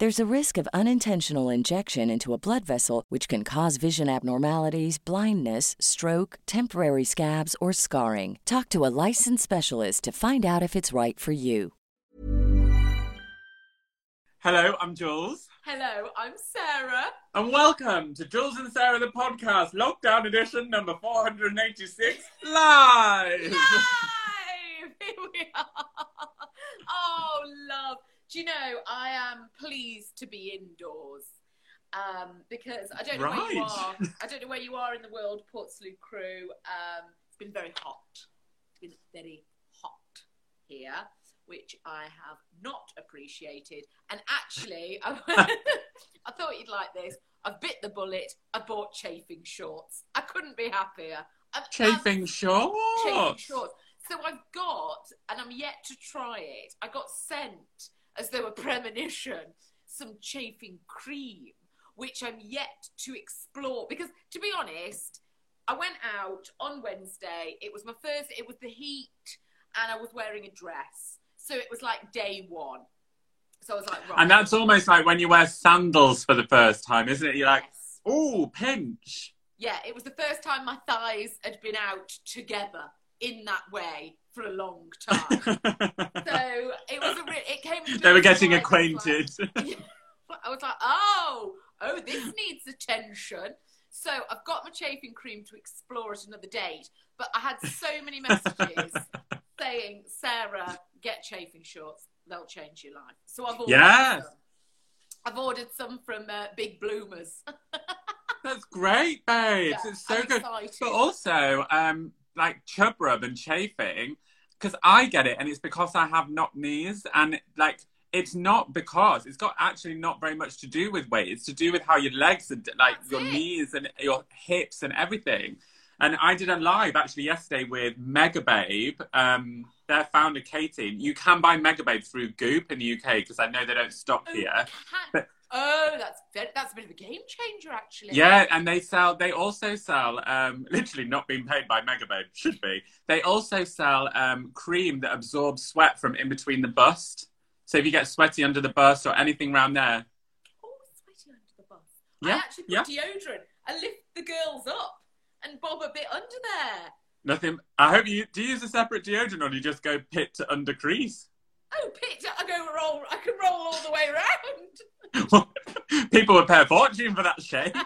There's a risk of unintentional injection into a blood vessel, which can cause vision abnormalities, blindness, stroke, temporary scabs, or scarring. Talk to a licensed specialist to find out if it's right for you. Hello, I'm Jules. Hello, I'm Sarah. And welcome to Jules and Sarah the podcast, lockdown edition number 486, live! Live! Here we are. Oh, love. Do you know, I am pleased to be indoors. Um, because I don't know where you are. I don't know where you are in the world, Port Salut crew. Um, it's been very hot. It's been very hot here, which I have not appreciated. And actually, I, I thought you'd like this. I've bit the bullet. I bought chafing shorts. I couldn't be happier. I'm Chafing shorts. chafing shorts. So I've got, and I'm yet to try it. I got sent as though a premonition some chafing cream, which I'm yet to explore. Because to be honest, I went out on Wednesday. It was my first. It was the heat, and I was wearing a dress, so it was like day one. So I was like, right. And that's almost like when you wear sandals for the first time, isn't it? You're like, yes. ooh, pinch. Yeah, it was the first time my thighs had been out together in that way for a long time. so it was a re- it came. they were bit of a getting surprise. I was acquainted. like- I was like, oh, oh, this needs attention. So I've got my chafing cream to explore at another date. But I had so many messages saying, Sarah, get chafing shorts. They'll change your life. So I've ordered Yes. some. I've ordered some from uh, Big Bloomers. That's great, babes. Yeah, it's so I'm good. excited. But also, um, like chub rub and chafing, because I get it, and it's because I have knock knees, and like it's not because it's got actually not very much to do with weight. It's to do with how your legs and like That's your it. knees and your hips and everything. And I did a live actually yesterday with Megababe, um, their founder Katie. You can buy Megababe through Goop in the UK because I know they don't stock Oh, here. But- oh, that's that's a bit of a game changer, actually. Yeah, and they sell. They also sell. Um, literally not being paid by Megababe should be. They also sell um, cream that absorbs sweat from in between the bust. So if you get sweaty under the bust or anything around there, Oh, sweaty under the bus. I Yeah, actually put yeah. deodorant. I lift the girls up and bob a bit under there. nothing. I hope you do you use a separate deodorant or do you just go pit to under crease. Oh, pit! I go roll. I can roll all the way around. People would pay a fortune for that shade. I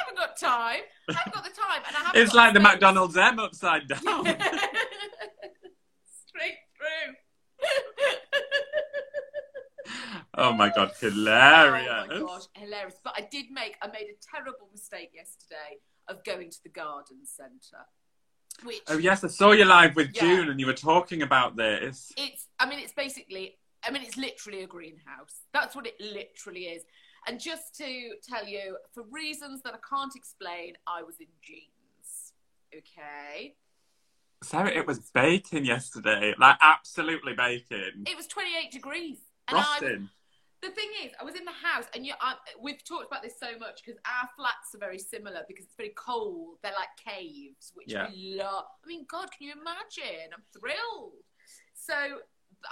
haven't got time. I haven't got the time, and I haven't. It's like the space. McDonald's M upside down. Straight through. oh my god, Oh hilarious! my gosh, hilarious! But I did make. I made a terrible mistake yesterday of going to the garden centre, which Oh yes, I saw you live with Yeah. June, and you were talking about this. it's i mean it's basically i mean it's literally a greenhouse that's what it literally is and just to tell you for reasons that i can't explain i was in jeans okay Sarah, it was baking yesterday, like absolutely baking. it was 28 degrees and I Frosting. the thing is, I was in the house, and you, I, we've talked about this so much because our flats are very similar because it's very cold. They're like caves, which Yeah. we love. I mean, God, can you imagine? I'm thrilled. So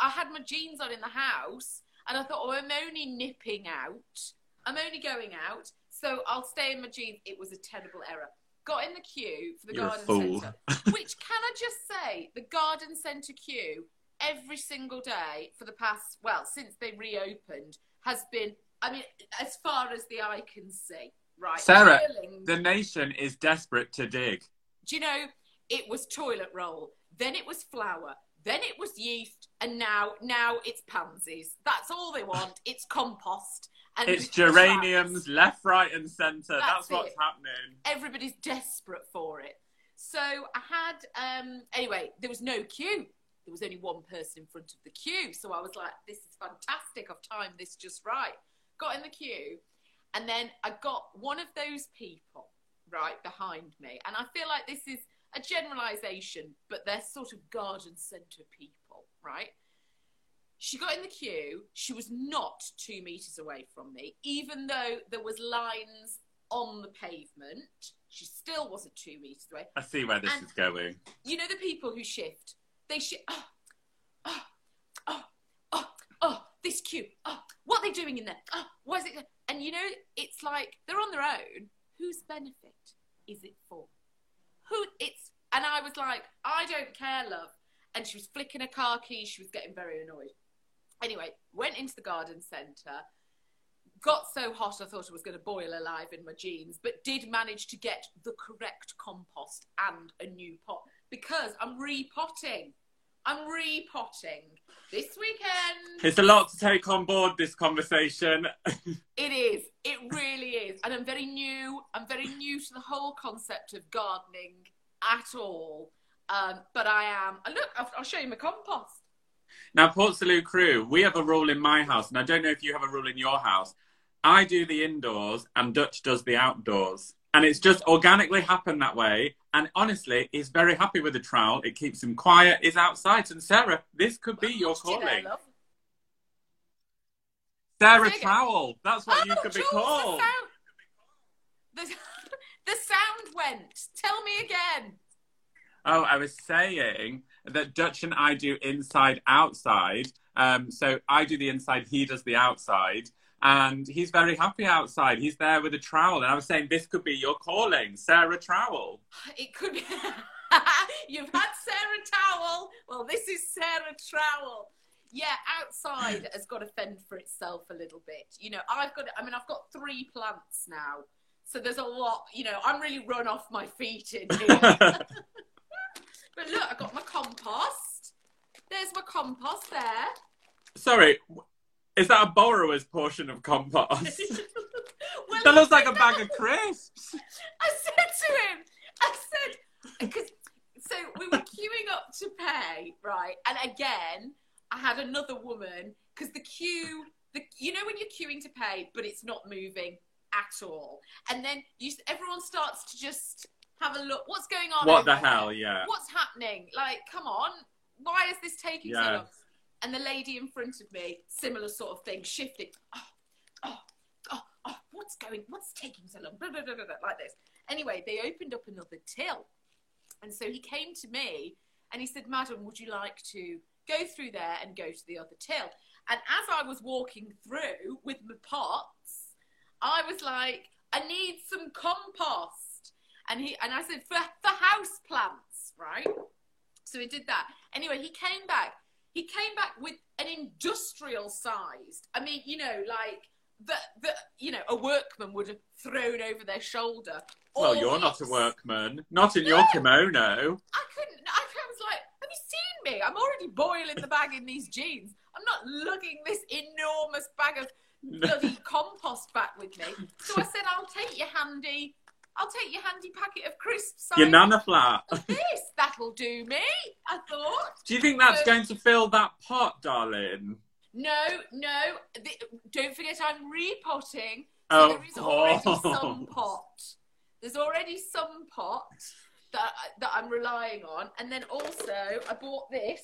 I had my jeans on in the house, and I thought, oh, I'm only nipping out. I'm only going out, so I'll stay in my jeans. It was a terrible error. Got in the queue for the You're garden centre, which can I just say, the garden centre queue every single day for the past, well, since they reopened, has been, I mean, as far as the eye can see, right? Sarah. The nation is desperate to dig. Do you know, it was toilet roll, then it was flour, then it was yeast, and now, now it's pansies. That's all they want. It's compost. And It's geraniums left, right, and centre. That's That's, what's happening. everybody's desperate for it. So I had, um, anyway, there was no queue. There was only one person in front of the queue. So I was like, this is fantastic. I've timed this just right. Got in the queue. And then I got one of those people right behind me. And I feel like this is a generalization, but they're sort of garden centre people, right? She got in the queue. She was not two meters away from me, even though there was lines on the pavement. She still wasn't two meters away. I see where this And- is going. You know the people who shift. They shift. Oh, ah, oh, ah, oh, ah, oh, oh, this queue. Oh, what are they doing in there? Oh, why is it? And you know, it's like they're on their own. Whose benefit is it for? Who? It's. And I was like, I don't care, love. And she was flicking her car keys. She was getting very annoyed. Anyway, went into the garden centre. Got so hot I thought I was going to boil alive in my jeans, but did manage to get the correct compost and a new pot because I'm repotting. I'm repotting this weekend. It's a lot to take on board this conversation. It is. It really is. And I'm very new. I'm very new to the whole concept of gardening at all. Um, but I am. and Look, I'll, I'll show you my compost. Now, Port Salut crew, we have a rule in my house, and I don't know if you have a rule in your house. I do the indoors, and Dutch does the outdoors. And it's just organically happened that way. And honestly, he's very happy with the trowel. It keeps him quiet. He's outside. And Sarah, this could be your you calling. Sarah. Trowel. That's what you Oh, could be called. The sound, the, the sound went. Tell me again. Oh, I was saying that Dutch and I do inside outside. Um, so I do the inside, he does the outside. And he's very happy outside. He's there with a trowel. And I was saying this could be your calling, Sarah Trowel. It could be. You've had Sarah Towel. Well, this is Sarah Trowel. Yeah, outside has got to fend for itself a little bit. You know, I've got. I mean, I've got three plants now, so there's a lot. You know, I'm really run off my feet in here. but look, I've got my compost. There's my compost there. Sorry, is that a borrower's portion of compost? well, that looks like a bag of crisps. I said to him, I said, because so we were queuing up to pay, right? And again, I had another woman because the queue, the you know when you're queuing to pay, but it's not moving at all, and then you everyone starts to just have a look. What's going on? What the there? hell, yeah. What's happening? Like, come on, why is this taking so long? And the lady in front of me, similar sort of thing, shifting. Oh, oh, oh, oh, what's going? What's taking so long? Blah, blah, blah, like this. Anyway, they opened up another till, and so he came to me and he said, "Madam, would you like to go through there and go to the other till?" And as I was walking through with my pots, I was like, "I need some compost," and he and I said, "For for house plants, right?" So he did that. Anyway, he came back. He came back with an industrial sized. I mean, you know, like that. That you know, a workman would have thrown over their shoulder. Well, you're not a workman. Not in your kimono. I couldn't. I was like, "Have you seen me? I'm already boiling the bag in these jeans. I'm not lugging this enormous bag of bloody compost back with me." So I said, "I'll take your handy. I'll take your handy packet of crisps. Your nana flat. This that'll do me." I thought. Do you think that's So- going to fill that pot, darling? No, no. The, don't forget, I'm repotting. So Oh, there is already some pot. There's already some pot that that I'm relying on, and then also I bought this.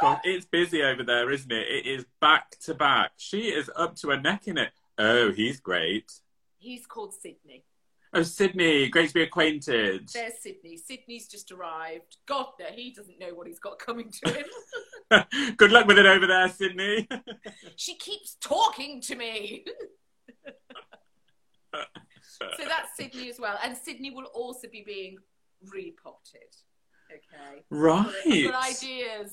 God, it's busy over there, isn't it? It is back to back. She is up to her neck in it. Oh, he's great. He's called Sydney. Oh, Sydney, great to be acquainted. There's Sydney. Sydney's just arrived. God, no, he doesn't know what he's got coming to him. Good luck with it over there, Sydney. she keeps talking to me. so that's Sydney as well. And Sydney will also be being repotted. Okay. Right. I've got ideas.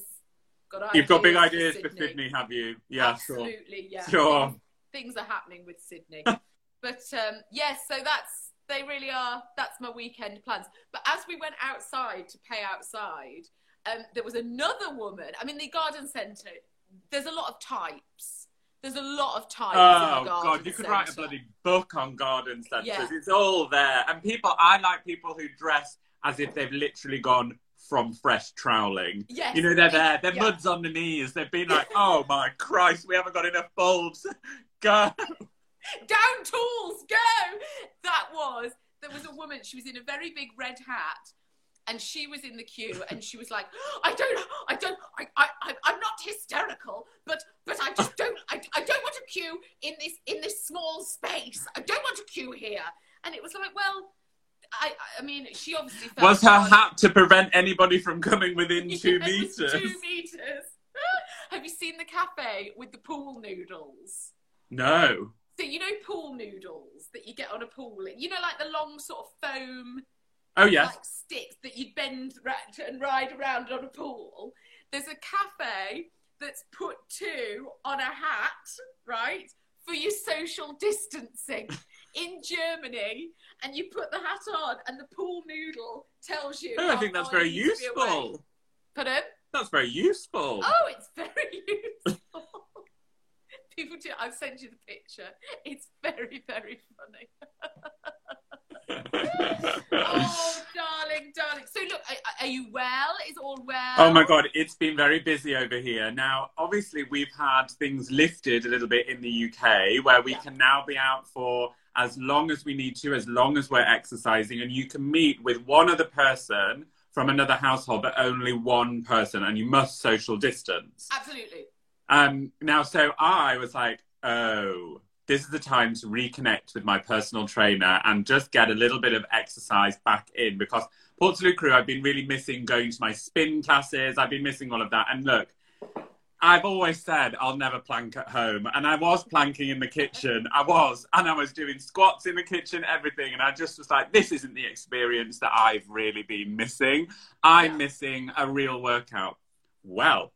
You've got big for ideas for Sydney, have you? Yeah, Absolutely, sure. yeah. Sure. Things, things are happening with Sydney. but um, yes, so that's they really are. That's my weekend plans. But as we went outside to pay outside, um, there was another woman. I mean, the garden centre. There's a lot of types. There's a lot of types. Oh in the garden god, you could write a bloody book on garden centres. Yeah. It's all there, and people. I like people who dress as if they've literally gone from fresh troweling. Yes. You know, they're there. Their Yeah. mud's on the knees. They've been like, oh my Christ, we haven't got enough bulbs. Go. Down tools, go! That was, there was a woman, she was in a very big red hat. And she was in the queue, and she was like, "I don't, I don't, I, I, I'm not hysterical, but, but I just don't, I, I don't want to queue in this, in this small space. I don't want to queue here." And it was like, well, I, I mean, she obviously felt Was her hard- hat to prevent anybody from coming within two Yeah, it was meters? Two meters. Have you seen the cafe with the pool noodles? No. So you know pool noodles that you get on a pool, you know, like the long sort of foam Oh yes. like sticks that you'd bend and ride around on a pool. There's a cafe that's put two on a hat, right, for your social distancing in Germany, and you put the hat on, and the pool noodle tells you. Oh, I think that's very you need to be away. useful. Pardon? That's very useful. Oh, it's very useful. People do. I've sent you the picture. It's very, very funny. oh, darling, darling. So, look, are, are you well? Is all well? Oh my god, it's been very busy over here. Now, obviously, we've had things lifted a little bit in the UK where we Yeah. can now be out for as long as we need to, as long as we're exercising, and you can meet with one other person from another household, but only one person, and you must social distance. Absolutely. Um, now, so I was like, oh, this is the time to reconnect with my personal trainer and just get a little bit of exercise back in because Portaloo Crew, I've been really missing going to my spin classes. I've been missing all of that. And look, I've always said I'll never plank at home. And I was planking in the kitchen. I was. And I was doing squats in the kitchen, everything. And I just was like, this isn't the experience that I've really been missing. I'm Yeah. missing a real workout. Well,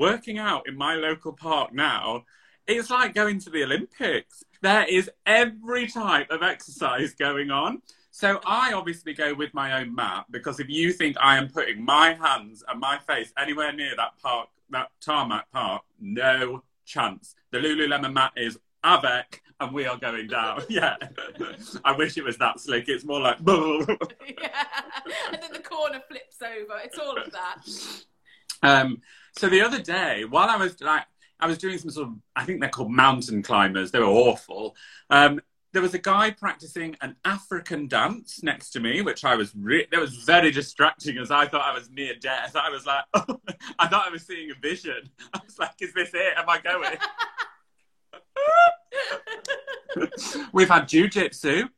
working out in my local park now, it's like going to the Olympics. There is every type of exercise going on. So I obviously go with my own mat because if you think I am putting my hands and my face anywhere near that park, that tarmac park, no chance. The Lululemon mat is avec and we are going down. Yeah. I wish it was that slick. It's more like boom. yeah. And then the corner flips over. It's all of that. Um, so the other day, while I was like, I was doing some sort of, I think they're called mountain climbers. They were awful. Um, there was a guy practicing an African dance next to me, which I was, re- that was very distracting as I thought I was near death. I was like, oh, I thought I was seeing a vision. I was like, is this it? Am I going? We've had jujitsu.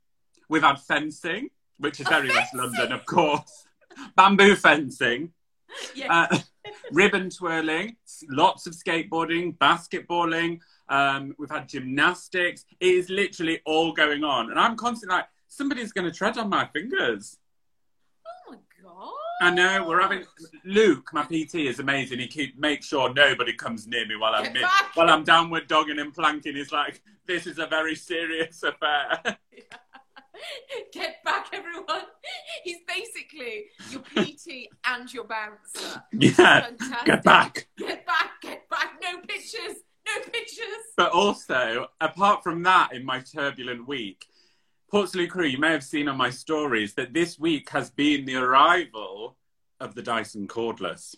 We've had fencing, which is very West London, of course. Bamboo fencing Yeah. uh, ribbon twirling, lots of skateboarding, basketballing. Um, we've had gymnastics. It is literally all going on, and I'm constantly like, somebody's going to tread on my fingers. oh my god. I know we're having Luke, my PT, is amazing. He keep make sure nobody comes near me while I'm mid, while I'm downward dogging and planking. He's like, this is a very serious affair. Get back, everyone. He's basically your PT and your bouncer. yeah, Fantastic. get back. Get back, get back. No pictures. No pictures. But also, apart from that, in my turbulent week, Port Salut Crew, you may have seen on my stories that this week has been the arrival of the Dyson cordless.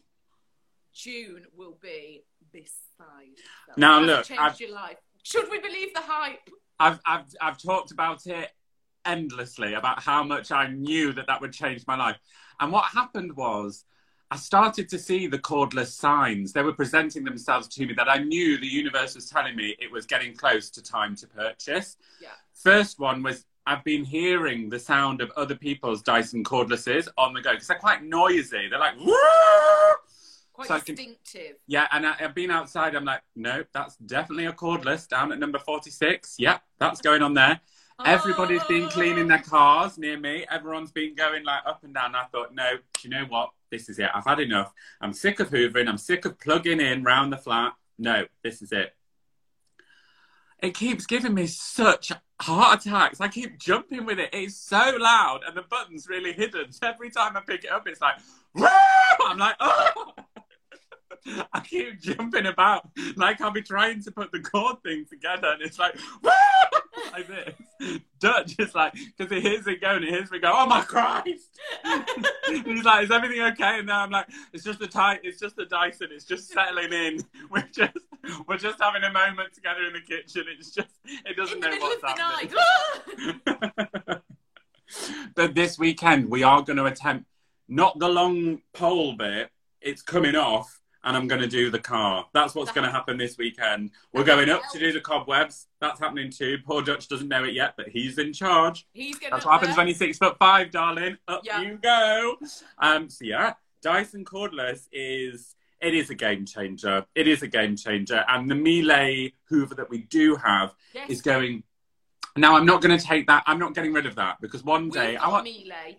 June will be beside. itself. Now, look, changed I've- your life. Should we believe the hype? I've, I've, I've talked about it endlessly about how much I knew that that would change my life. And what happened was, I started to see the cordless signs. They were presenting themselves to me that I knew the universe was telling me it was getting close to time to purchase. Yeah. First one was I've been hearing the sound of other people's Dyson cordlesses on the go because they're quite noisy. They're like, Woo! Quite So I can- distinctive. yeah, and I, I've been outside. I'm like, nope, that's definitely a cordless down at number 46. Yep, that's going on there. Everybody's been oh. cleaning their cars near me. Everyone's been going like up and down. I thought, no, do you know what? This is it. I've had enough. I'm sick of hoovering. I'm sick of plugging in round the flat. No, this is it. It keeps giving me such heart attacks. I keep jumping with it. It's so loud, and the button's really hidden. So every time I pick it up, it's like, "Woo!" I'm like, oh. I keep jumping about like I'll be trying to put the chord thing together, and it's like, "Woo!" like this. Dutch is like, because he hears it go and he hears me go, oh my Christ! He's like, is everything okay? And then I'm like, it's just the tight, it's just the Dyson, it's just settling in. We're just, we're just having a moment together in the kitchen. It's just, it doesn't in know what's happening. but this weekend we are going to attempt not the long pole bit. It's coming off, and I'm going to do the car. That's what's going to happen this weekend. We're going up to do the cobwebs. That's happening too. Poor Dutch doesn't know it yet, but he's in charge. He's going That's what happens when you're six foot five, darling. Up Yeah. you go. Um, so yeah, Dyson cordless is it is a game changer. It is a game changer, and the Miele Hoover that we do have yes. is going. Now I'm not going to take that. I'm not getting rid of that because one We've day I want. Miele.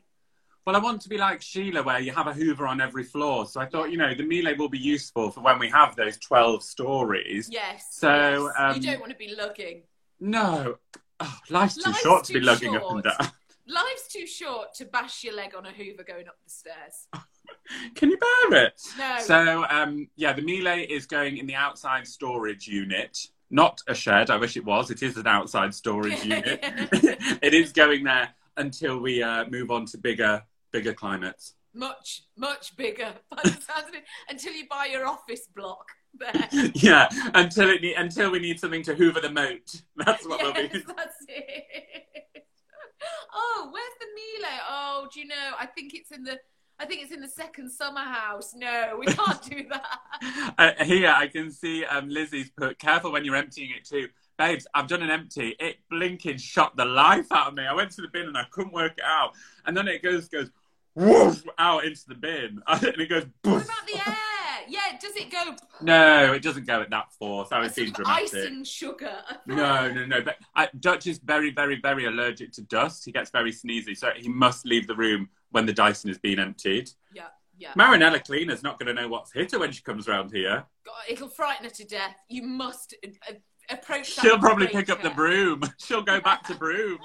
Well, I want to be like Sheila, where you have a Hoover on every floor. So I thought, you know, the Miele will be useful for when we have those twelve stories. Yes. So, yes. um, you don't want to be lugging. No, oh, life's too Life's short to too be lugging up and down. Life's too short to bash your leg on a Hoover going up the stairs. Can you bear it? No. So, um, yeah, the Miele is going in the outside storage unit. Not a shed. I wish it was. It is an outside storage unit. it is going there until we uh, move on to bigger, bigger climates. much, much bigger. By the sounds of it, until you buy your office block there. yeah, until it ne- until we need something to hoover the moat. That's what we'll yes, be. that's it. oh, where's the Miele? Oh, do you know? I think it's in the. I think it's in the second summer house. No, we can't do that. Uh, here, I can see um, Lizzie's put. Careful when you're emptying it too. Babes, I've done an empty. It blinking shot the life out of me. I went to the bin and I couldn't work it out. And then it goes goes woof out into the bin. And it goes what boof. about the air? Yeah, does it go? No, it doesn't go at that force. That would seem dramatic. icing sugar. No, no, no. But uh, Dutch is very, very, very allergic to dust. He gets very sneezy, so he must leave the room when the Dyson has been emptied. Yeah, yeah. Marinella Cleaner's not going to know what's hit her when she comes round here. God, it'll frighten her to death. You must uh, approach. that She'll probably pick up the broom. She'll go back to broom.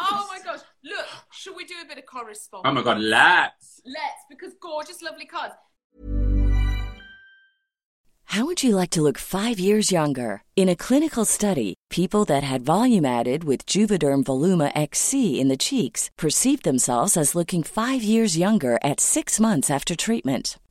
Oh my gosh! Look, shall we do a bit of correspondence? Oh my god, let's. Let's, because gorgeous, lovely cards. How would you like to look five years younger? In a clinical study, people that had volume added with Juvederm Voluma XC in the cheeks perceived themselves as looking five years younger at six months after treatment.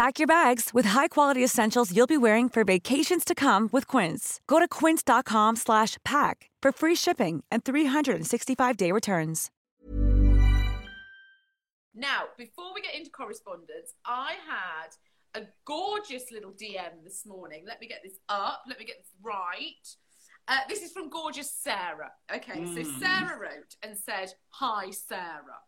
Pack your bags with high-quality essentials you'll be wearing for vacations to come with Quince. Go to quince.com slash pack for free shipping and 365-day returns. Now, before we get into correspondence, I had a gorgeous little DM this morning. Let me get this up. Let me get this right. Uh, this is from gorgeous Sarah. Okay, so Sarah wrote and said, "Hi, Sarah.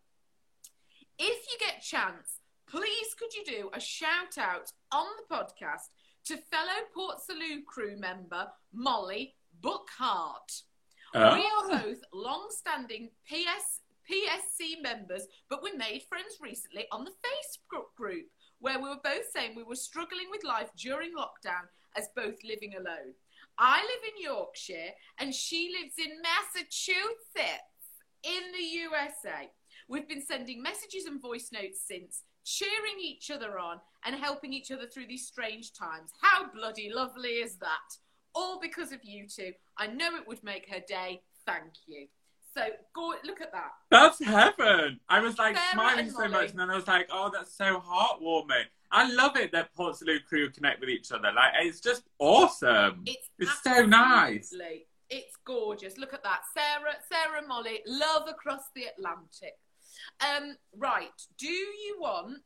If you get chance, please could you do a shout out on the podcast to fellow Port Salut crew member Molly Bookhart. Uh. We are both long-standing PS PSC members, but we made friends recently on the Facebook group where we were both saying we were struggling with life during lockdown as both living alone. I live in Yorkshire and she lives in Massachusetts in the USA. We've been sending messages and voice notes since, cheering each other on and helping each other through these strange times. How bloody lovely is that? All because of you two. I know it would make her day. Thank you. So go look at that. That's heaven. I was like Sarah smiling so much, and then I was like, oh, that's so heartwarming. I love it that Port Salut crew connect with each other. Like, it's just awesome. It's, It's so nice. It's gorgeous. Look at that. Sarah, Sarah Molly, love across the Atlantic. Um, right. Do you want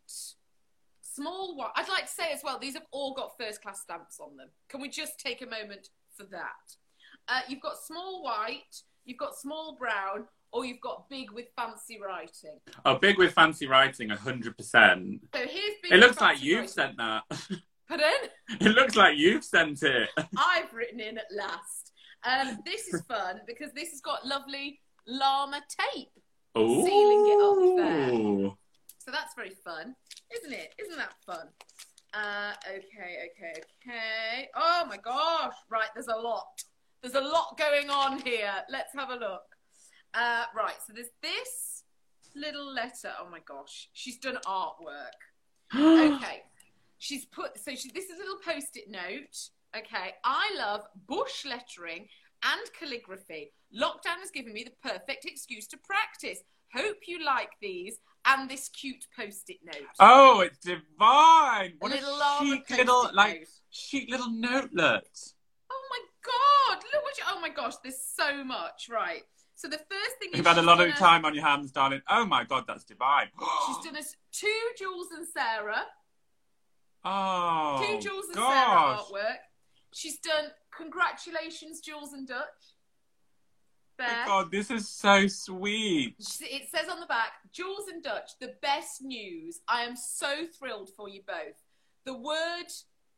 small white? I'd like to say as well, these have all got first class stamps on them. Can we just take a moment for that? Uh, you've got small white, you've got small brown, or you've got big with fancy writing. Oh, big with fancy writing, 100%. So here's big It looks like you've writing. sent that. Pardon? it looks like you've sent it. I've written in at last. Um, this is fun because this has got lovely llama tape. Ooh. Sealing it up there. So that's very fun, isn't it? Isn't that fun? Uh, okay, okay, okay. Oh my gosh! Right, there's a lot. There's a lot going on here. Let's have a look. Uh, right, so there's this little letter. Oh my gosh, she's done artwork. okay, she's put. So she, this is a little post-it note. Okay, I love bush lettering and calligraphy. Lockdown has given me the perfect excuse to practice. Hope you like these and this cute post-it note. Oh, it's divine. What little a chic little, note. like, chic little notelet. Oh my god! Look what you, oh my gosh, there's so much. Right. So the first thing You've had a lot of a- time on your hands, darling. Oh my god, that's divine. She's done us two Jules and Sarah, Oh, two Jules and gosh. Sarah artwork. She's done congratulations, Jules and Dutch. Oh There. my god, this is so sweet. It says on the back, Jules and Dutch, the best news. I am so thrilled for you both. The word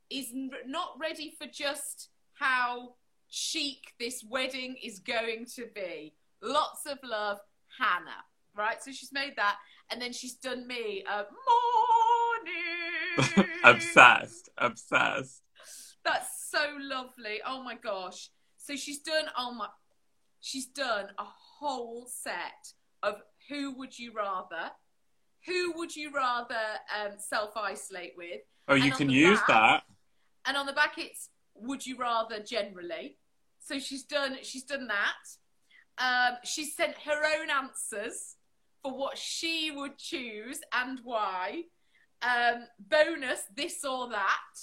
is not ready for just how chic this wedding is going to be. Lots of love, Hannah. Right? So she's made that. And then she's done me a morning. obsessed, obsessed. That's so lovely. Oh my gosh. So she's done oh my she's done a whole set of who would you rather? Who would you rather um, self isolate with? Oh, you can use back- that. And on the back it's would you rather generally. So she's done she's done that. Um, she's sent her own answers for what she would choose and why. Um, bonus, this or that.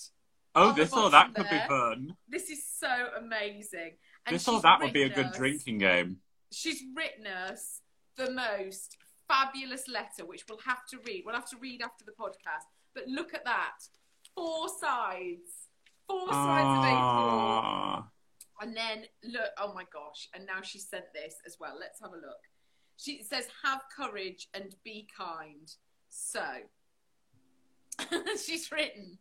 Oh, this or that could there. be fun. This is so amazing. And This or that would be a good us- drinking game. She's written us the most fabulous letter, which we'll have to read. We'll have to read after the podcast. But look at that. Four sides. Four sides of A4. Ah. And then look, oh my gosh. And now she sent this as well. Let's have a look. She says, have courage and be kind. So, she's written,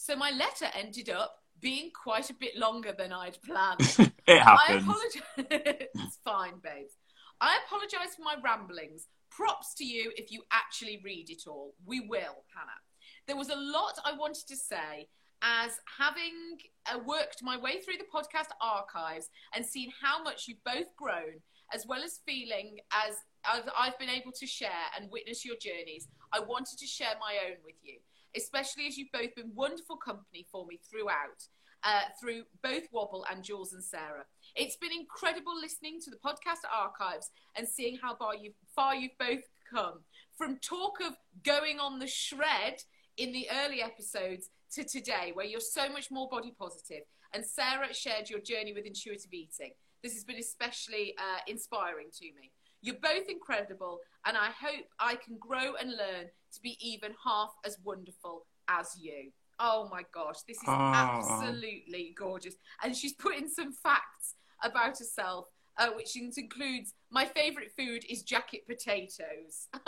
so my letter ended up being quite a bit longer than I'd planned. it I happens. apologize. it's fine, babes. I apologize for my ramblings. Props to you if you actually read it all. We will, Hannah. There was a lot I wanted to say as having uh, worked my way through the podcast archives and seen how much you've both grown, as well as feeling as I've, I've been able to share and witness your journeys, I wanted to share my own with you, especially as you've both been wonderful company for me throughout, uh, through both Wobble and Jules and Sarah. It's been incredible listening to the podcast archives and seeing how far you've, far you've both come. From talk of going on the shred in the early episodes to today, where you're so much more body positive, and Sarah shared your journey with intuitive eating. This has been especially uh, inspiring to me. You're both incredible, and I hope I can grow and learn to be even half as wonderful as you. Oh my gosh, this is Aww. absolutely gorgeous. And she's put in some facts about herself, uh, which includes my favourite food is jacket potatoes.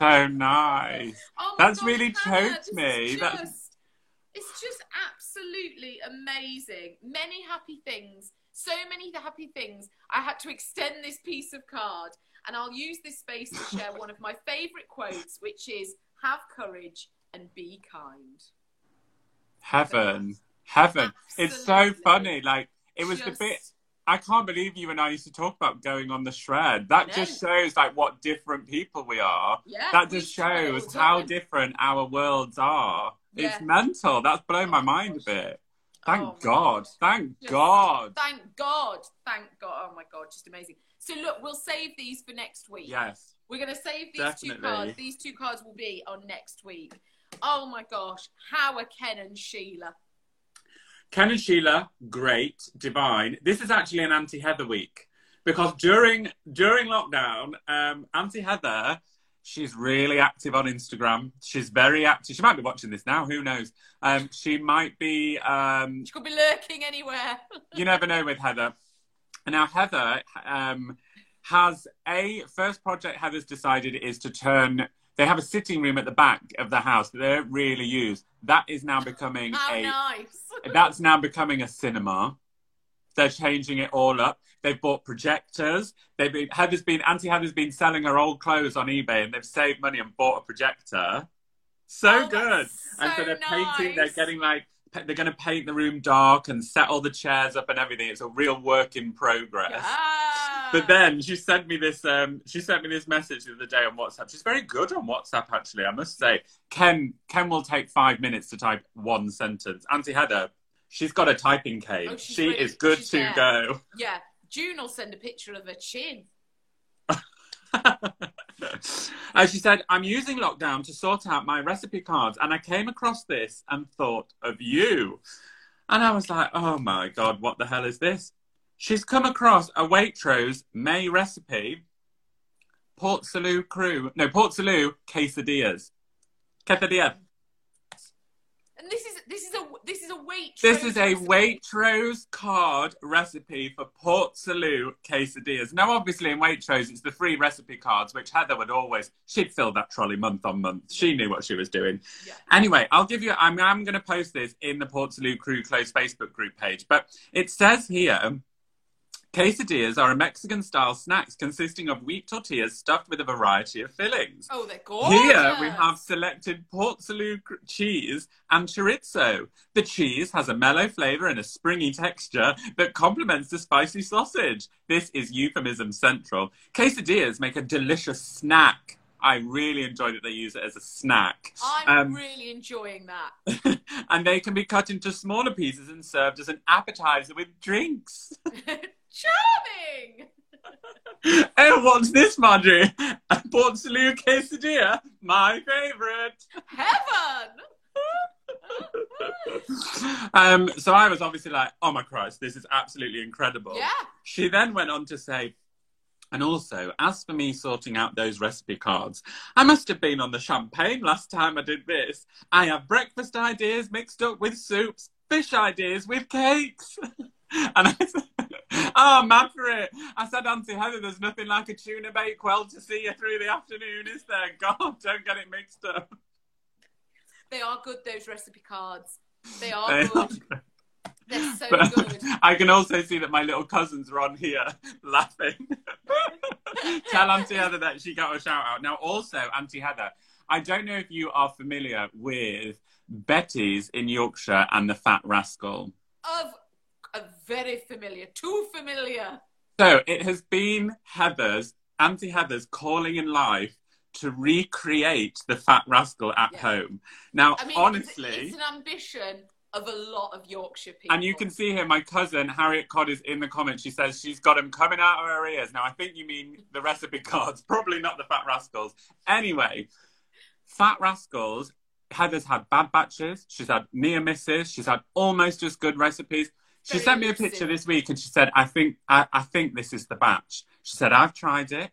So nice. Oh my That's gosh, really choked me. is That's- It's just absolutely amazing. Many happy things. So many happy things. I had to extend this piece of card, and I'll use this space to share one of my favourite quotes, which is "Have courage and be kind." Heaven. Heaven. It's so funny. Like, it was the bit. I can't believe you and I used to talk about going on the shred. That just shows like what different people we are. Yeah, that just shows how different our worlds are. Yeah. It's mental. That's blown my Oh my mind a bit. Oh, thank Oh my God. Thank Just- God. Thank God. Thank God. Oh my God, just amazing. So look, we'll save these for next week. Yes. We're going to save these two cards. These two cards will be on next week. Oh my gosh, how are Ken and Sheila? Ken and Sheila, great, divine. This is actually an anti Heather week because during during lockdown, um, Auntie Heather, she's really active on Instagram. She's very active. She might be watching this now. Who knows? Um, she might be. Um, She could be lurking anywhere. you never know with Heather. And now Heather um, has a first project Heather's decided is to turn. They have a sitting room at the back of the house that they don't really use. That is now becoming How a nice. that's now becoming a cinema. They're changing it all up. They've bought projectors. They've been Heather's been Auntie Heather's been selling her old clothes on eBay and they've saved money and bought a projector. So Oh, good. that's and so so they're painting, they're getting like they're gonna paint the room dark and set all the chairs up and everything. It's a real work in progress. Ah. But then she sent me this. Um, she sent me this message the other day on WhatsApp. She's very good on WhatsApp, actually. I must say. Ken Ken will take five minutes to type one sentence. Auntie Heather, she's got a typing cane. Oh, she ready. is good to there. go. Yeah, June will send a picture of her chin. As she said, I'm using lockdown to sort out my recipe cards, and I came across this and thought of you. And I was like, oh my god, what the hell is this? She's come across a Waitrose May recipe, Port Salut crew, no, Port Salut quesadillas. Quesadillas. And this is this is a this is a wait. This is a Waitrose card recipe for Port Salut quesadillas. Now, obviously, in Waitrose, it's the free recipe cards, which Heather would always, she'd fill that trolley month on month. She knew what she was doing. Yeah. Anyway, I'll give you, I'm, I'm going to post this in the Port Salut Crew Close Facebook group page, but it says here, quesadillas are a Mexican style snacks consisting of wheat tortillas stuffed with a variety of fillings. Oh, they're gorgeous. Here we have selected Port Salut cheese and chorizo. The cheese has a mellow flavour and a springy texture that complements the spicy sausage. This is euphemism central. Quesadillas make a delicious snack. I really enjoy that they use it as a snack. I'm Um, really enjoying that. and they can be cut into smaller pieces and served as an appetizer with drinks. Charming. oh, what's this, Marjorie? A Port Salut quesadilla? My favourite. Heaven. um, so I was obviously like, oh my Christ, this is absolutely incredible. Yeah. She then went on to say, and also, as for me sorting out those recipe cards, I must have been on the champagne last time I did this. I have breakfast ideas mixed up with soups, fish ideas with cakes. and I said, oh, mad for it. I said, Auntie Heather, there's nothing like a tuna bakewell to see you through the afternoon, is there? God, don't get it mixed up. They are good. Those recipe cards. They are They good. are- They're so But good. I can also see that my little cousins are on here laughing. Tell Auntie Heather that she got a shout out. Now, also, Auntie Heather, I don't know if you are familiar with Betty's in Yorkshire and the Fat Rascal. Of a very familiar. Too familiar. So it has been Heather's Auntie Heather's calling in life to recreate the Fat Rascal at Yeah. home. Now, I mean, honestly, it's, it's an ambition of a lot of Yorkshire people. and you can see here, my cousin Harriet Codd is in the comments. She says she's got them coming out of her ears. Now, I think you mean the recipe cards, probably not the Fat Rascals. Anyway, Fat Rascals, Heather's had bad batches. She's had near misses. She's had almost as good recipes. She Very sent me a picture this week and she said, I think, I, I think this is the batch. She said, I've tried it.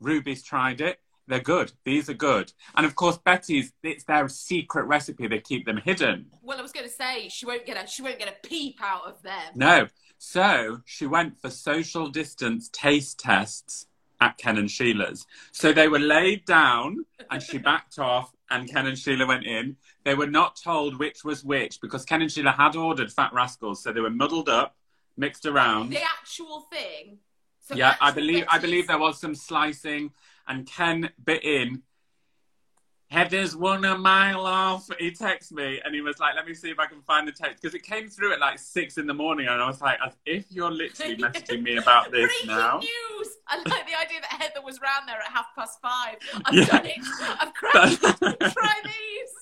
Ruby's tried it. They're good. These are good. And of course, Betty's, it's their secret recipe. They keep them hidden. Well, I was going to say she won't get a she won't get a peep out of them. No. So she went for social distance taste tests at Ken and Sheila's. So they were laid down and she backed off and Ken and Sheila went in. They were not told which was which because Ken and Sheila had ordered Fat Rascals. So they were muddled up, mixed around. The actual thing. So yeah, I believe I believe there was some slicing and Ken bit in. Heather's one a mile off. He texted me and he was like, "Let me see if I can find the text," because it came through at like six in the morning, and I was like, "As if you're literally messaging me about this Breaking now." news! I like the idea that Heather was round there at half past five. I've Yeah. done it. I've cracked. Try these.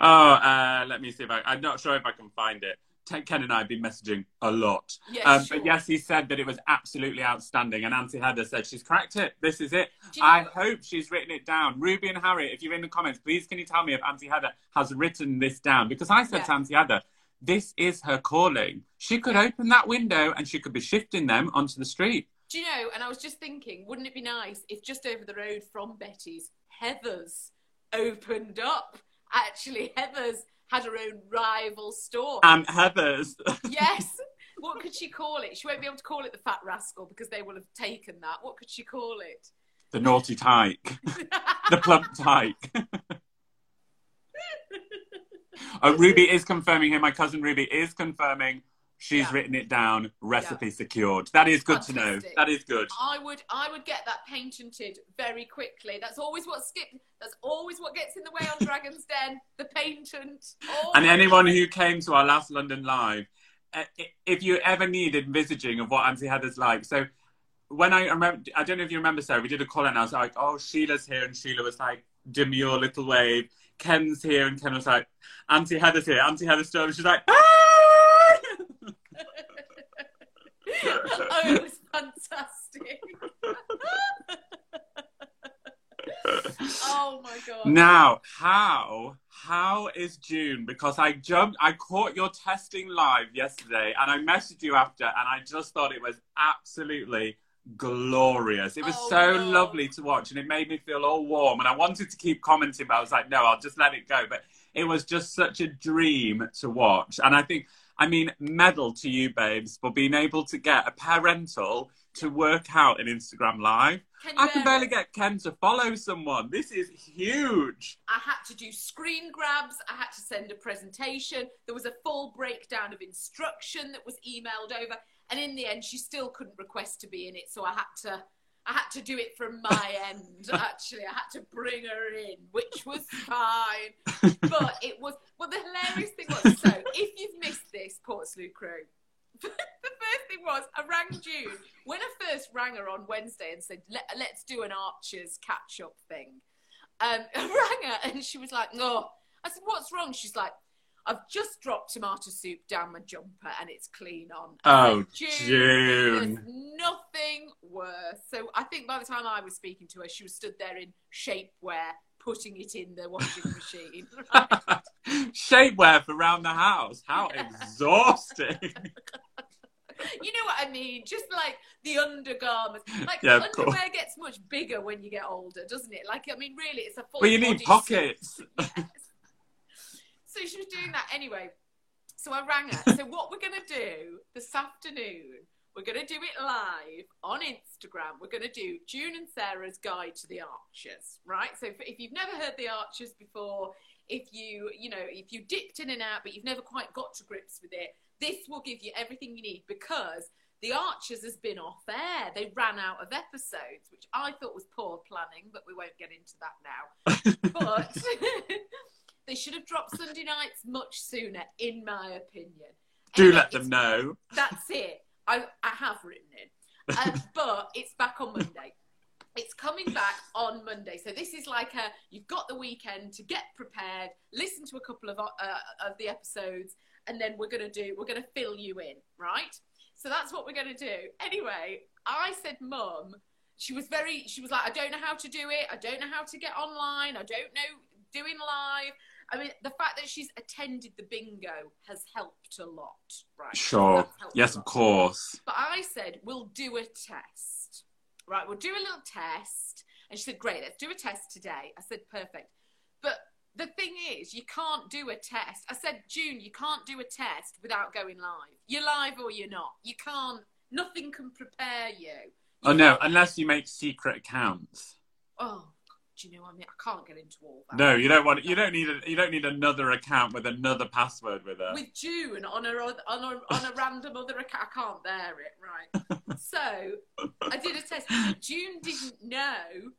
oh, uh, let me see if I. I'm not sure if I can find it. Ken and I have been messaging a lot. Yeah, um, sure. But yes, he said that it was absolutely outstanding. And Auntie Heather said she's cracked it. This is it. You know I what- hope she's written it down. Ruby and Harry, if you're in the comments, please can you tell me if Auntie Heather has written this down? Because I said Yeah. to Auntie Heather, this is her calling. She could open that window and she could be shifting them onto the street. Do you know? And I was just thinking, wouldn't it be nice if just over the road from Betty's, Heather's opened up? Actually, Heather's had her own rival store. And Heather's. yes. What could she call it? She won't be able to call it the Fat Rascal because they will have taken that. What could she call it? the naughty tyke. the plump tyke. oh, Ruby is confirming here. My cousin Ruby is confirming she's Yeah. written it down. Recipe secured. That is good to know. That is good. I would I would get that patented very quickly. That's always what skip that's always what gets in the way on Dragon's Den, the patent. And anyone who came to our last London live, uh, if you ever need envisaging of what Auntie Heather's like, so when I remember, I don't know if you remember, Sarah, we did a call and I was like, oh, Sheila's here, and Sheila was like, demure little wave. Ken's here, and Ken was like, Auntie Heather's here, Auntie Heather's and she's like, ah! Oh, it was fantastic. oh my god. Now, how how is June? Because I jumped, I caught your testing live yesterday, and I messaged you after, and I just thought it was absolutely glorious. It was Oh, so no. lovely to watch, and it made me feel all warm. And I wanted to keep commenting, but I was like, no, I'll just let it go. But it was just such a dream to watch, and I think. I mean, medal to you, babes, for being able to get a parental to work out an Instagram live. Can I can barely it? get Ken to follow someone. This is huge. I had to do screen grabs. I had to send a presentation. There was a full breakdown of instruction that was emailed over, and in the end, she still couldn't request to be in it. So I had to, I had to do it from my end. Actually, I had to bring her in, which was fine. But it was well. The hilarious thing was, so if you've missed this, Port Salut crew. the first thing was I rang June when I first rang her on Wednesday and said Let, let's do an Archers catch up thing. Um, I rang her and she was like, "No." I said, "What's wrong?" She's like, "I've just dropped tomato soup down my jumper and it's clean on." Oh, June. There's nothing worse. So I think by the time I was speaking to her, she was stood there in shapewear, putting it in the washing machine. Shapewear for around the house. How exhausting. you know what I mean? Just like the undergarments. Like Yeah, of course. underwear gets much bigger when you get older, doesn't it? Like I mean, really, it's a full. well, you need pockets. Yes. So she was doing that anyway. So I rang her. So what we're gonna do this afternoon? We're gonna do it live on Instagram. We're gonna do June and Sarah's guide to the Archers, right? So if, if you've never heard the Archers before, if you you know if you dipped in and out but you've never quite got to grips with it, this will give you everything you need because the Archers has been off air. They ran out of episodes, which I thought was poor planning, but we won't get into that now. but they should have dropped Sunday nights much sooner, in my opinion. Do Anyway, let them know. That's it. I, I have written it. Um, but it's back on Monday. It's coming back on Monday. So this is like a you've got the weekend to get prepared, listen to a couple of uh, of the episodes, and then we're gonna do we're gonna fill you in, right? So that's what we're gonna do. Anyway, I said, Mum. She was very. She was like, I don't know how to do it. I don't know how to get online. I don't know doing live. I mean, the fact that she's attended the bingo has helped a lot, right? Sure. That's helped a Yes, of course. But I said, we'll do a test. Right, we'll do a little test. And she said, great, let's do a test today. I said, perfect. But the thing is, you can't do a test. I said, June, you can't do a test without going live. You're live or you're not. You can't, nothing can prepare you. Oh no, unless you make secret accounts. Oh, do you know what I mean? I can't get into all that. No, you don't want. You don't need. A, you don't need another account with another password with her. with June on a on a on a random other account. I can't bear it, right? so I did a test. June didn't know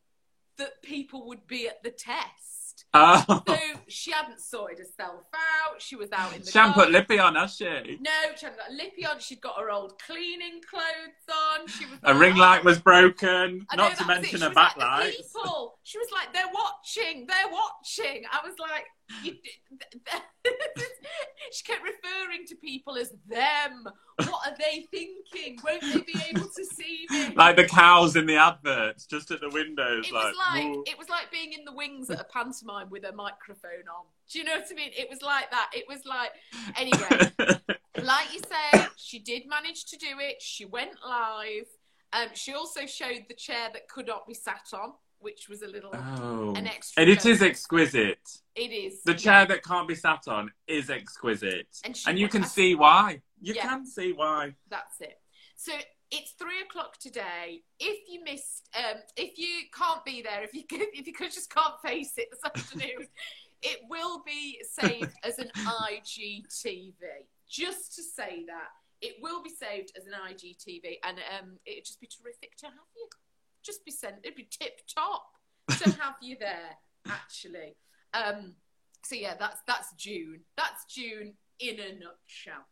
that people would be at the test. Oh, So she hadn't sorted herself out. She was out in the she hasn't put lippy on, has she? No, she hadn't got a lippy on. She'd got her old cleaning clothes on. She was A like, ring light "Oh, was broken. I know, Not to was it. mention a was like, backlight. people. She was like, they're watching, they're watching. I was like, you, she kept referring to people as them. What are they thinking? Won't they be able to see me? like the cows in the adverts, just at the windows. it was like it was like being in the wings at a pantomime with a microphone on. Do you know what I mean? It was like that. It was like anyway. like you say, she did manage to do it. She went live. Um, she also showed the chair that could not be sat on, which was a little oh. an extra. And it is bonus. exquisite. It is The chair that can't be sat on is exquisite. And And you can see why. You Yeah. can see why. That's it. So it's three o'clock today. If you missed, um, if you can't be there, if you could, if you could just can't face it this afternoon, it will be saved as an IGTV. Just to say that it will be saved as an IGTV, and um, it'd just be terrific to have you. Just be sent. It'd be tip top to have you there. Actually, um, so yeah, that's that's June. That's June in a nutshell.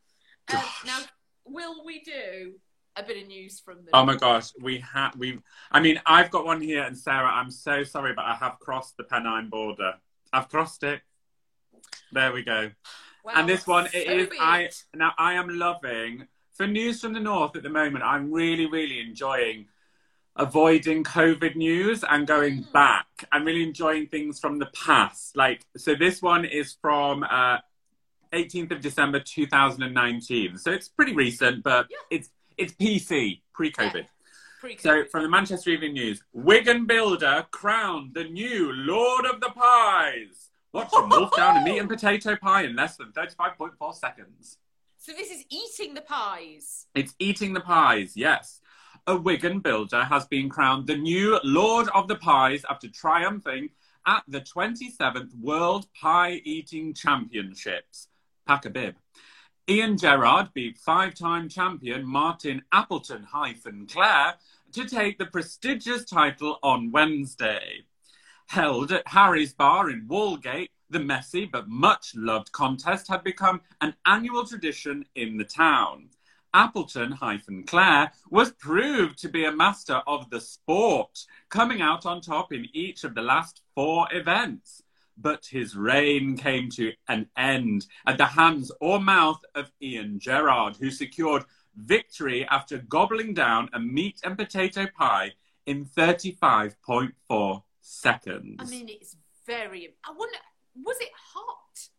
Um, now, will we do a bit of news from the? Oh my gosh, we have we. I mean, I've got one here, and Sarah, I'm so sorry, but I have crossed the Pennine border. I've crossed it. There we go. Well, and this one, it so is. I now I am loving for news from the north at the moment. I'm really, really enjoying avoiding COVID news and going Mm. back. I'm really enjoying things from the past. Like so, this one is from. Uh, 18th of December 2019. So it's pretty recent, but Yeah. it's it's PC, pre-COVID. Yeah. Pre-COVID. So, from the Manchester Evening News, Wigan Builder crowned the new Lord of the Pies. Watch him wolf down a meat and potato pie in less than 35.4 seconds. So this is eating the pies. It's eating the pies, yes. A Wigan builder has been crowned the new Lord of the Pies after triumphing at the 27th World Pie Eating Championships. Pack a bib. Ian Gerard beat five time champion Martin Appleton hyphen Clare to take the prestigious title on Wednesday. Held at Harry's Bar in Wallgate, the messy but much loved contest had become an annual tradition in the town. Appleton hyphen Clare was proved to be a master of the sport, coming out on top in each of the last four events. But his reign came to an end at the hands or mouth of Ian Gerrard, who secured victory after gobbling down a meat and potato pie in 35.4 seconds. I mean, it's very. I wonder, was it hot?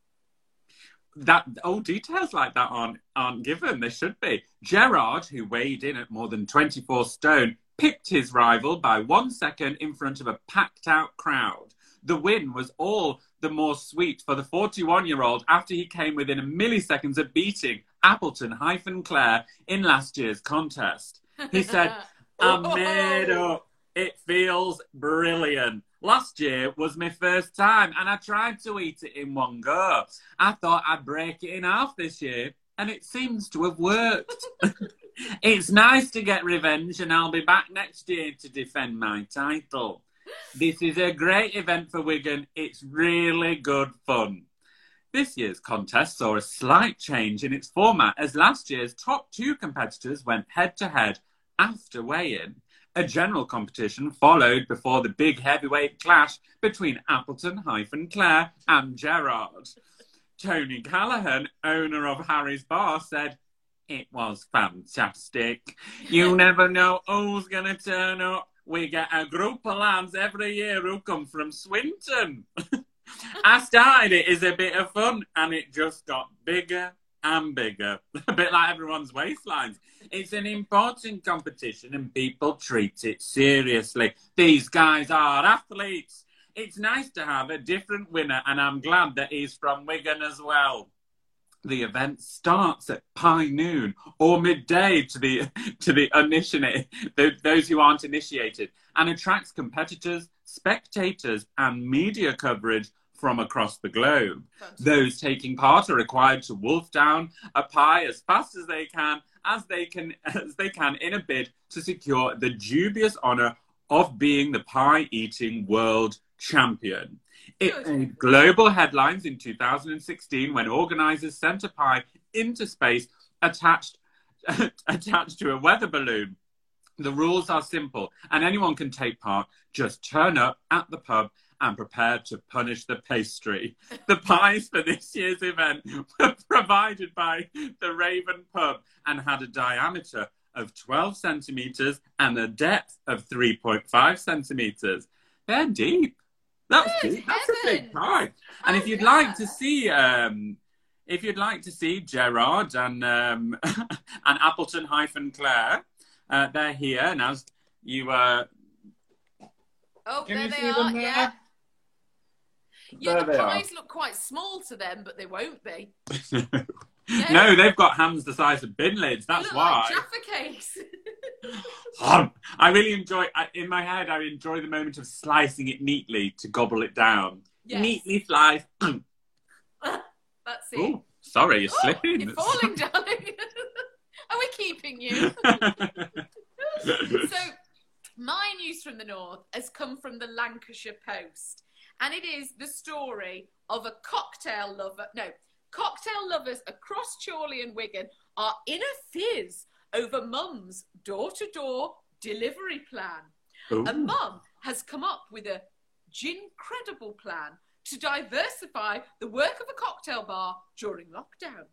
That all details like that aren't aren't given. They should be. Gerard, who weighed in at more than 24 stone, picked his rival by one second in front of a packed out crowd. The win was all the more sweet for the 41 year old after he came within a milliseconds of beating Appleton hyphen Clare in last year's contest. He said, I'm made up. It feels brilliant. Last year was my first time and I tried to eat it in one go. I thought I'd break it in half this year and it seems to have worked. it's nice to get revenge and I'll be back next year to defend my title. This is a great event for Wigan. It's really good fun. This year's contest saw a slight change in its format as last year's top two competitors went head to head after weigh-in. A general competition followed before the big heavyweight clash between Appleton hyphen Claire and Gerard. Tony Callahan, owner of Harry's Bar, said, It was fantastic. You never know who's going to turn up. We get a group of lads every year who come from Swinton. I started it as a bit of fun and it just got bigger and bigger, a bit like everyone's waistlines. It's an important competition and people treat it seriously. These guys are athletes. It's nice to have a different winner, and I'm glad that he's from Wigan as well. The event starts at high noon or midday to the to the uninitiated, those who aren't initiated, and attracts competitors, spectators, and media coverage from across the globe. Those taking part are required to wolf down a pie as fast as they can, as they can, as they can, in a bid to secure the dubious honour of being the pie-eating world champion. It made global headlines in 2016 when organisers sent a pie into space attached attached to a weather balloon. The rules are simple, and anyone can take part. Just turn up at the pub and prepared to punish the pastry. The pies for this year's event were provided by the Raven Pub and had a diameter of 12 centimetres and a depth of 3.5 centimetres. They're deep. That's Good deep. That's a big pie. And if Oh, you'd yeah. like to see, um, if you'd like to see Gerard and um, and Appleton hyphen Claire, uh, they're here. And as you uh, Oh, Can there you they see are. them there? Yeah. Yeah, There the they are. pies look quite small to them, but they won't be. no, they've got hands the size of bin lids. That's why. like Jaffa cakes. Um, I really enjoy. I, in my head, I enjoy the moment of slicing it neatly to gobble it down. Yes. Neatly sliced. That's it. oh, sorry, you're Oh, slipping. you're falling, darling. Are we keeping you? so, my news from the north has come from the Lancashire Post, and it is the story of a cocktail lover. No, cocktail lovers across Chorley and Wigan are in a fizz over mum's door-to-door delivery plan. Ooh. A mum has come up with a gincredible plan to diversify the work of a cocktail bar during lockdown.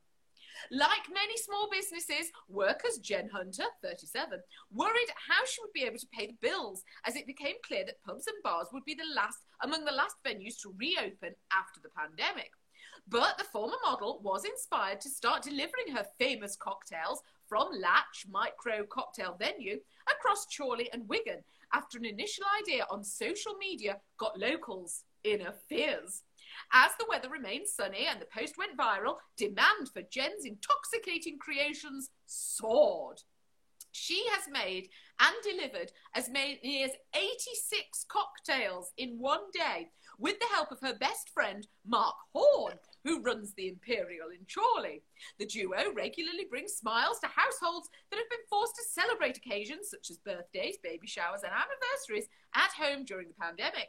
Like many small businesses, workers Jen Hunter, 37, worried how she would be able to pay the bills as it became clear that pubs and bars would be the last among the last venues to reopen after the pandemic. But the former model was inspired to start delivering her famous cocktails from Latch Micro Cocktail Venue across Chorley and Wigan after an initial idea on social media got locals in a fizz. As the weather remained sunny and the post went viral, demand for Jen's intoxicating creations soared. She has made and delivered as many as 86 cocktails in one day with the help of her best friend, Mark Horn, who runs the Imperial in Chorley. The duo regularly brings smiles to households that have been forced to celebrate occasions such as birthdays, baby showers, and anniversaries at home during the pandemic.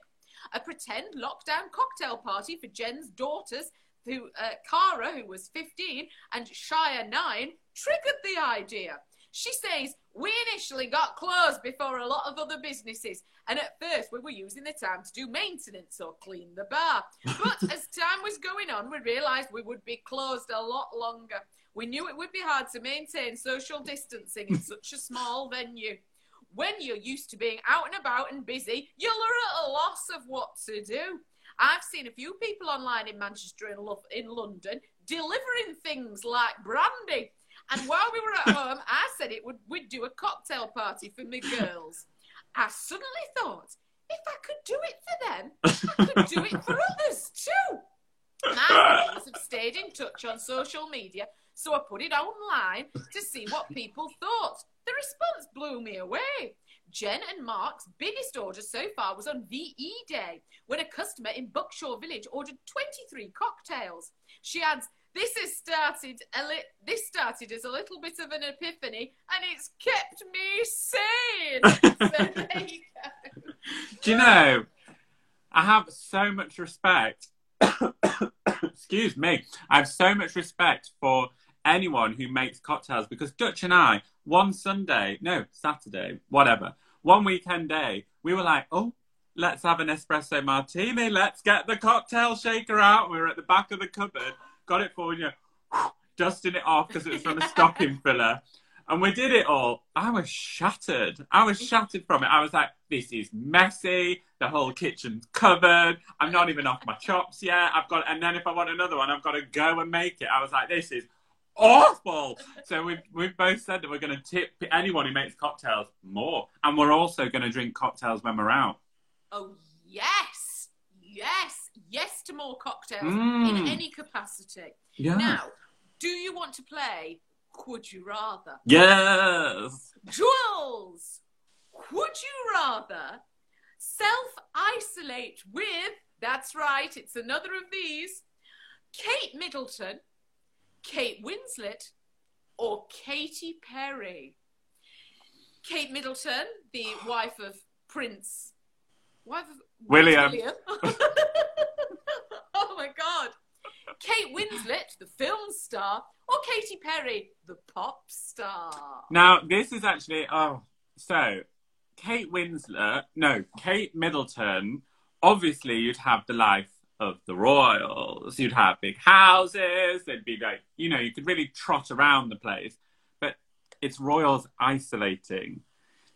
A pretend lockdown cocktail party for Jen's daughters, who uh, Cara, who was 15, and Shia, 9, triggered the idea. She says, We initially got closed before a lot of other businesses, and at first we were using the time to do maintenance or clean the bar. But as time was going on, we realised we would be closed a lot longer. We knew it would be hard to maintain social distancing in such a small venue. When you're used to being out and about and busy, you're at a loss of what to do. I've seen a few people online in Manchester and in London delivering things like brandy. And while we were at home, I said it would we'd do a cocktail party for me girls. I suddenly thought, if I could do it for them, I could do it for others too. My girls have stayed in touch on social media, so I put it online to see what people thought. The response blew me away. Jen and Mark's biggest order so far was on VE Day, when a customer in Buckshaw Village ordered 23 cocktails. She adds, this has started a li- this started as a little bit of an epiphany and it's kept me sane. so you. Do you know? I have so much respect. excuse me. I have so much respect for anyone who makes cocktails because Dutch and I, one Sunday, no, Saturday, whatever, one weekend day, we were like, oh, let's have an espresso martini. Let's get the cocktail shaker out. We were at the back of the cupboard, got it for you, dusting it off because it was from a stocking filler. And we did it all. I was shattered. I was shattered from it. I was like, this is messy. The whole kitchen's covered. I'm not even off my chops yet. I've got, and then if I want another one, I've got to go and make it. I was like, this is awful. So we've, we've both said that we're going to tip anyone who makes cocktails more. And we're also going to drink cocktails when we're out. Oh, yes. Yes. Yes to more cocktails Mm. in any capacity. Yeah. Now, do you want to play Would You Rather? Yes. Jules, would you rather self isolate with, that's right, it's another of these, Kate Middleton, Kate Winslet, or Katy Perry? Kate Middleton, the wife of Prince. Wife of William. oh my god. Kate Winslet, the film star, or Katy Perry, the pop star? Now, this is actually, oh, so Kate Winslet, no, Kate Middleton, obviously you'd have the life of the royals. You'd have big houses. There'd be like, you know, you could really trot around the place. But it's royals isolating.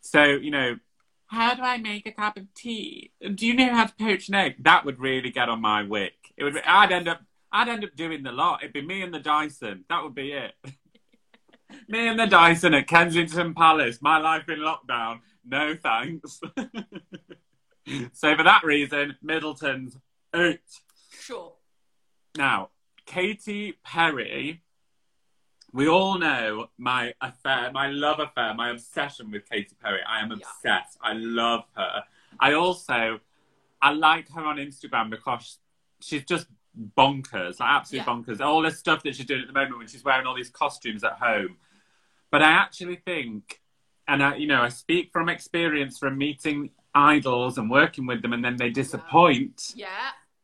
So, you know, how do I make a cup of tea? Do you know how to poach an egg? That would really get on my wick. It would. Be, I'd end up. I'd end up doing the lot. It'd be me and the Dyson. That would be it. me and the Dyson at Kensington Palace. My life in lockdown. No thanks. so for that reason, Middleton's out. Sure. Now, Katy Perry, we all know my affair, my love affair, my obsession with Katy Perry. I am Yeah. obsessed. I love her. I also, I like her on Instagram because she's just bonkers, like absolute Yeah. bonkers. All this stuff that she's doing at the moment when she's wearing all these costumes at home. But I actually think, and I, you know, I speak from experience from meeting idols and working with them, and then they disappoint. Yeah.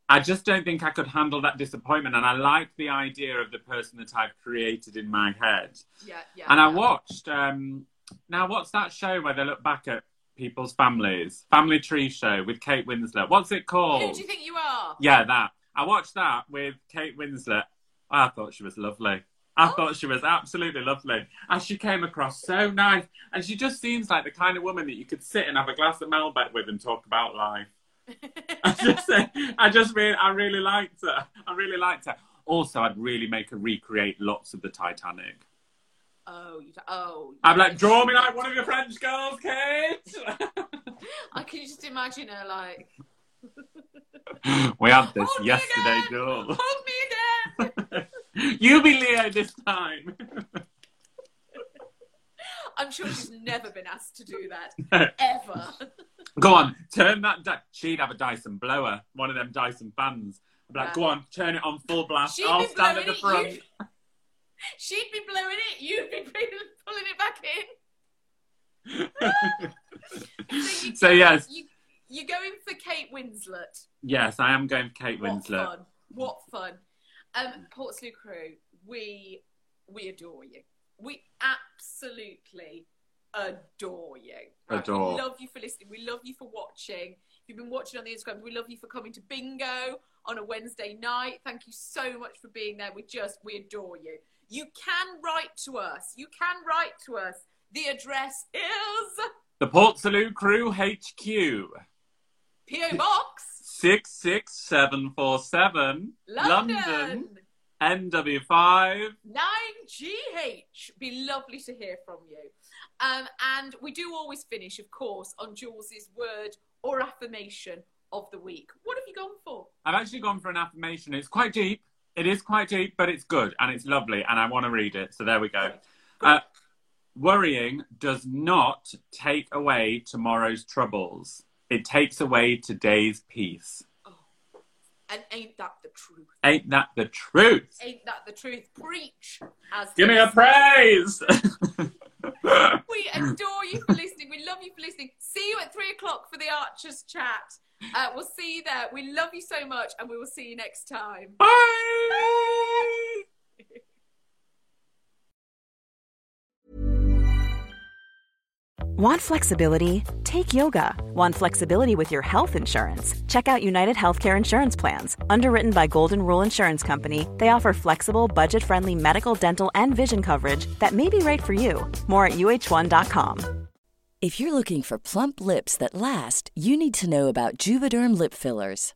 I just don't think I could handle that disappointment. And I like the idea of the person that I've created in my head. Yeah. Yeah. And I yeah. watched, um, now what's that show where they look back at people's families? Family Tree Show with Kate Winslet. What's it called? Who do you think you are? Yeah, that. I watched that with Kate Winslet. I thought she was lovely. I Oh. thought she was absolutely lovely. And she came across so nice. And she just seems like the kind of woman that you could sit and have a glass of Malbec with and talk about life. I just, I just really, I really liked her. I really liked her. Also, I'd really make her recreate lots of the Titanic. Oh, you, oh. I'm like, draw me like one of your French girls, Kate. I can just imagine her like. we had this "Hold yesterday! Jules. Hold me again! you be Leo this time. I'm sure she's never been asked to do that ever. Go on, turn that. Di- She'd have a Dyson blower, one of them Dyson fans. I'd be like, go on, turn it on full blast. She'd I'll stand at the it, front. you- She'd be blowing it. You'd be pulling it back in. So, So, yes. You, you're going for Kate Winslet. yes, I am going for Kate What Winslet. fun! What fun! Um, Port Salut Crew, we we adore you. We absolutely adore you. Right, Adore. We love you for listening. We love you for watching. If you've been watching on the Instagram, we love you for coming to bingo on a Wednesday night. Thank you so much for being there. We just we adore you. You can write to us. You can write to us. The address is The Port Salut Crew HQ. PO Box 66747 London. NW5. 9GH. Be lovely to hear from you. Um, and we do always finish, of course, on Jules's word or affirmation of the week. What have you gone for? I've actually gone for an affirmation. It's quite deep. It is quite deep, but it's good and it's lovely, and I want to read it. So there we go. Uh, worrying does not take away tomorrow's troubles. It takes away today's peace. Oh. And ain't that the truth? Ain't that the truth? Ain't that the truth? Preach. As Give me a praise. We adore you for listening. We love you for listening. See you at three o'clock for the Archers chat. Uh, we'll see you there. We love you so much, and we will see you next time. Bye. Want flexibility? Take yoga. Want flexibility with your health insurance? Check out United Healthcare Insurance Plans. Underwritten by Golden Rule Insurance Company, they offer flexible, budget friendly medical, dental, and vision coverage that may be right for you. More at uh1.com. If you're looking for plump lips that last, you need to know about Juvederm lip fillers.